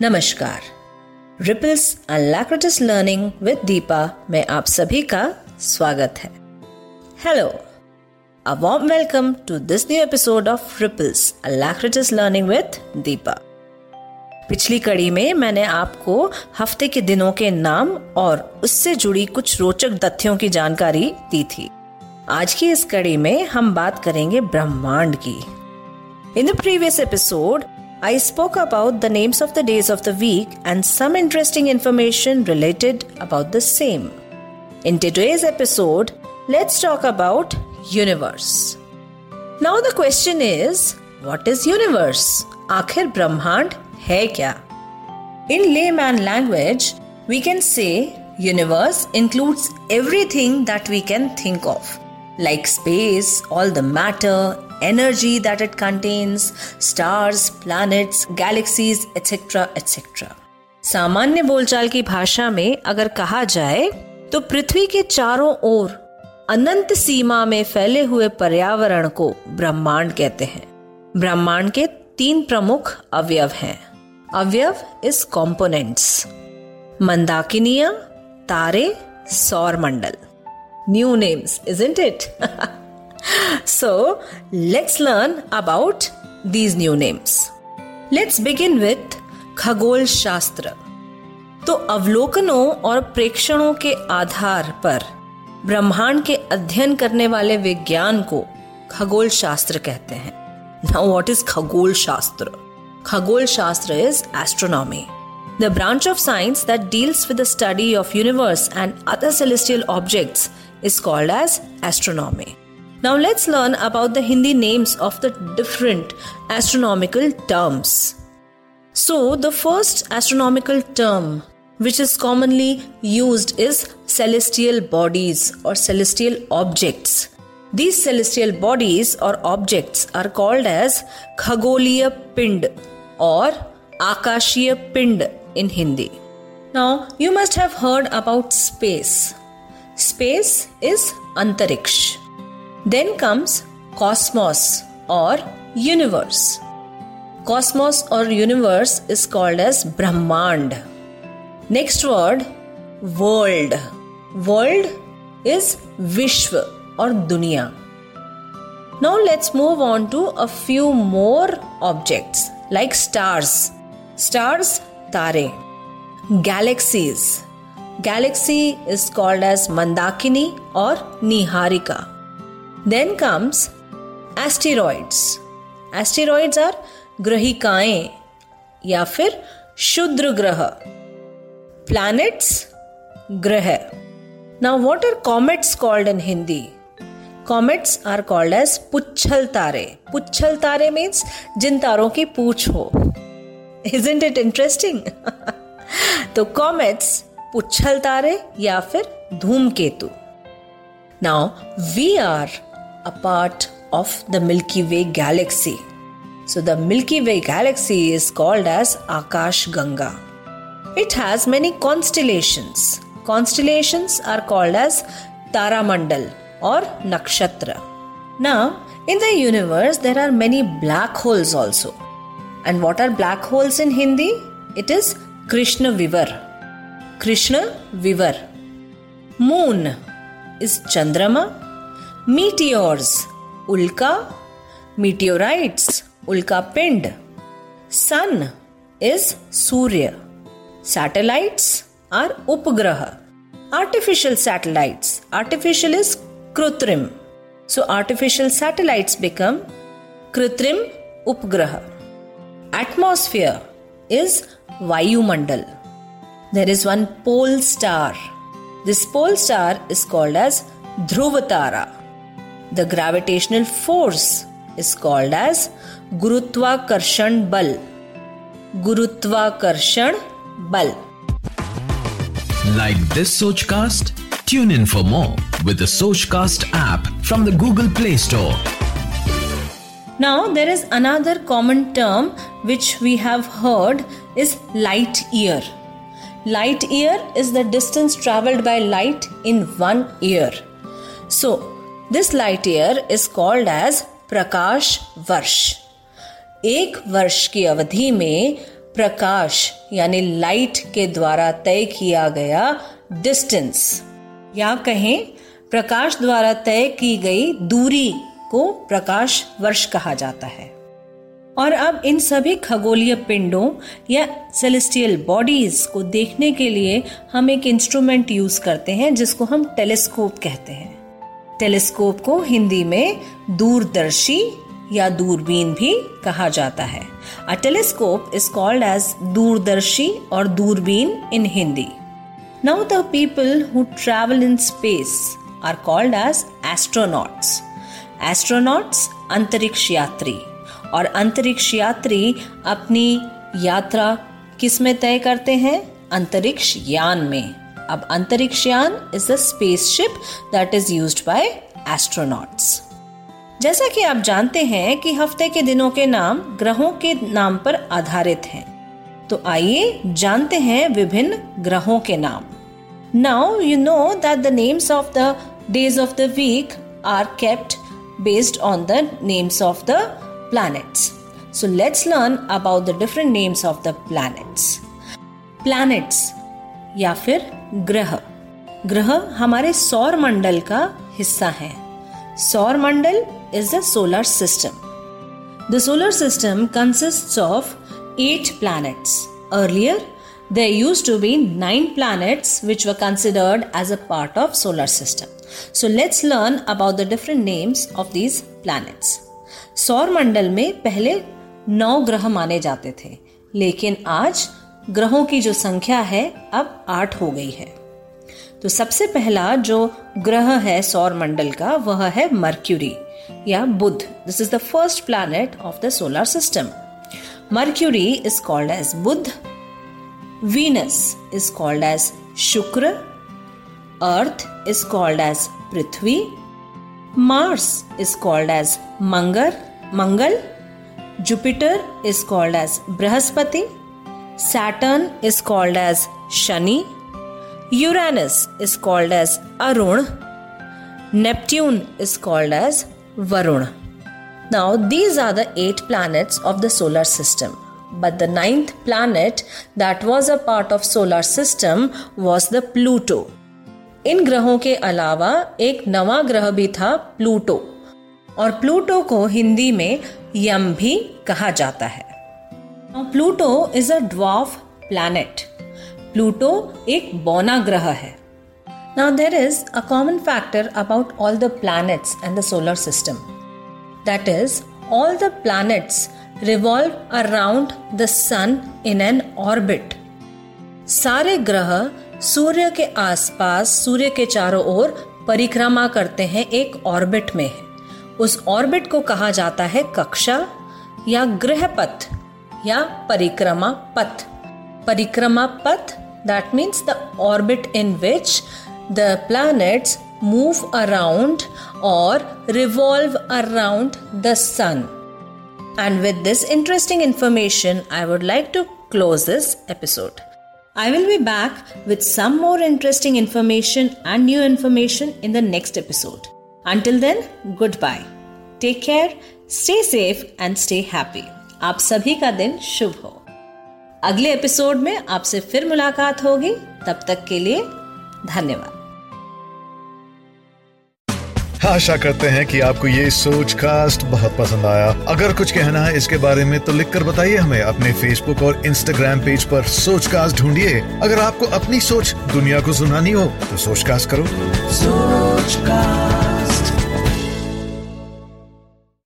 नमस्कार। रिपल्स अनलैक्रेटिस learning with Deepa में आप सभी का स्वागत है। Hello a warm welcome to this new episode of ripples अनलैक्रेटिस learning with Deepa पिछली कड़ी में मैंने आपको हफ़्ते के दिनों के नाम और उससे जुड़ी कुछ रोचक तथ्यों की जानकारी दी थी। आज की इस कड़ी में हम बात करेंगे ब्रह्मांड की। In the previous episode I spoke about the names of the days of the week and some interesting information related about the same. In today's episode, let's talk about universe. Now the question is, what is universe? Akhir Brahmand hai kya? In layman language, we can say universe includes everything that we can think of, like space, all the matter, energy that it contains, stars, planets, galaxies, etc. etc. सामान्य बोलचाल की भाषा में अगर कहा जाए तो पृथ्वी के चारों ओर अनंत सीमा में फैले हुए पर्यावरण को ब्रह्मांड कहते हैं ब्रह्मांड के तीन प्रमुख अवयव हैं अवयव इज़ कॉम्पोनेंट्स मंदाकिनिया तारे सौर मंडल new names isn't it so let's learn about these new names let's begin with खगोल शास्त्र तो अवलोकनों और प्रेक्षणों के आधार पर ब्रह्मांड के अध्ययन करने वाले विज्ञान को खगोल शास्त्र कहते हैं। नाउ वॉट इज़ खगोल शास्त्र? खगोल शास्त्र is astronomy the branch of science that deals with study of universe and other celestial object is called as astronomy Now let's learn about the Hindi names of the different astronomical terms. So the first astronomical term which is commonly used is celestial bodies or celestial objects. These celestial bodies or objects are called as Khagoliya Pind or Akashiya Pind in Hindi. Now, you must have heard about space. Space is Antariksh. Then comes cosmos or universe. Cosmos or universe is called as Brahmand. Next word, world. World is Vishwa or Dunya. Now let's move on to a few more objects like stars. Stars, tare. Galaxies. Galaxy is called as Mandakini or Niharika. Then comes asteroids. Asteroids are grahikaएँ या फिर शुद्र ग्रह planets ग्रह now, what are comets called in hindi? Comets are called as पुच्छल तारे पुच्छल तारे means जिन तारों की पूछ हो इज़ इट इंटरेस्टिंग तो कॉमेट्स पुच्छल तारे या फिर धूमकेतु now we are a part of the Milky Way galaxy. So the Milky Way galaxy is called as Akash Ganga. It has many constellations. Constellations are called as Taramandal or Nakshatra. Now, in the universe, there are many black holes also. And what are black holes in Hindi? It is Krishna Vivar. Krishna Vivar. Moon is Chandrama Meteors, Ulka. Meteorites, Ulka Pind. Sun is Surya. Satellites are Upgraha. Artificial satellites. Artificial is Krutrim. So artificial satellites become Krutrim Upgraha. Atmosphere is Vayumandal. There is one pole star. This pole star is called as Dhruvatara. The gravitational force is called as Gurutva Karshan Bal. Gurutva Karshan Bal. Like this Sochcast? Tune in for more with the Sochcast app from the Google Play Store. Now there is another common term which we have heard is light year. Light year is the distance traveled by light in one year. So this light year is called as प्रकाश वर्ष एक वर्ष की अवधि में प्रकाश, यानी light के द्वारा तय किया गया डिस्टेंस या कहें, प्रकाश द्वारा तय की गई दूरी को प्रकाश वर्ष कहा जाता है। और अब इन सभी खगोलीय पिंडों या सेलेस्टियल बॉडीज को देखने के लिए हम एक इंस्ट्रूमेंट यूज़ करते हैं, जिसको हम टेलीस्कोप कहते हैं। टेलीस्कोप को हिंदी में दूरदर्शी या दूरबीन भी कहा जाता है। A telescope is called as दूरदर्शी और दूरबीन in Hindi now the people who travel in space are called as astronauts astronauts अंतरिक्ष यात्री। और अंतरिक्ष यात्री अपनी यात्रा किसमें तय करते हैं? अंतरिक्ष यान में। अब अंतरिक्ष यान is the spaceship that is use by astronauts जैसा कि आप जानते हैं कि हफ़्ते के दिनों के नाम ग्रहों के नाम पर आधारित हैं तो आइए जानते हैं विभिन्न ग्रहों के नाम now you know that the names of the days of the week are kept based on the names of the planets. So let's learn about the different names of the planets. Planets या फिर ग्रह। ग्रह हमारे सौर मंडल का हिस्सा है। सौर मंडल is the solar system the solar system consist of eight planets earlier there use to be nine plan which were considered as a part of solar system so let's learn about the different names of these planets सौर मंडल में पहले नौ ग्रह माने जाते थे, लेकिन आज ग्रहों की जो संख्या है अब आठ हो गई है। तो सबसे पहला जो ग्रह है सौर मंडल का वह है मर्क्यूरी या Budh. This is the first planet of the solar system Mercury is called as Budh. Venus is called as Shukra. Earth is called as Prithvi. Mars is called as Mangar, Mangal. Jupiter is called as Brahaspati. Saturn is called as Shani. Uranus is called as Arun. Neptune is called as Varun. Now, these are the eight planets of the solar system. But the ninth planet that was a part of solar system was the Pluto. इन ग्रहों के अलावा एक नवा ग्रह भी था Pluto और प्लूटो को हिंदी में यम भी कहा जाता है Pluto is a dwarf planet Pluto एक बौना ग्रह है Now there is a common factor about all the planets and the solar system. That is, all the planets revolve around the sun in an orbit. सारे ग्रह सूर्य के आसपास सूर्य के चारों ओर परिक्रमा करते हैं एक ऑर्बिट में उस ऑर्बिट को कहा जाता है कक्षा या ग्रह पथ या parikrama path. Parikrama path that means the orbit in which the planets move around or revolve around the sun. And with this interesting information, I would like to close this episode. I will be back with some more interesting information and new information in the next episode. Until then, goodbye. Take care, stay safe, and stay happy. आप सभी का दिन शुभ हो। अगले episode में आपसे फिर मुलाकात होगी। तब तक के लिए धन्यवाद। आशा करते हैं कि आपको ये सोच कास्ट बहुत पसंद आया। अगर कुछ कहना है इसके बारे में तो लिखकर बताइए हमें अपने फेसबुक और इंस्टाग्राम पेज पर सोच कास्ट ढूंढिए। अगर आपको अपनी सोच दुनिया को सुनानी हो तो सोच कास्ट करो। सोच कास्ट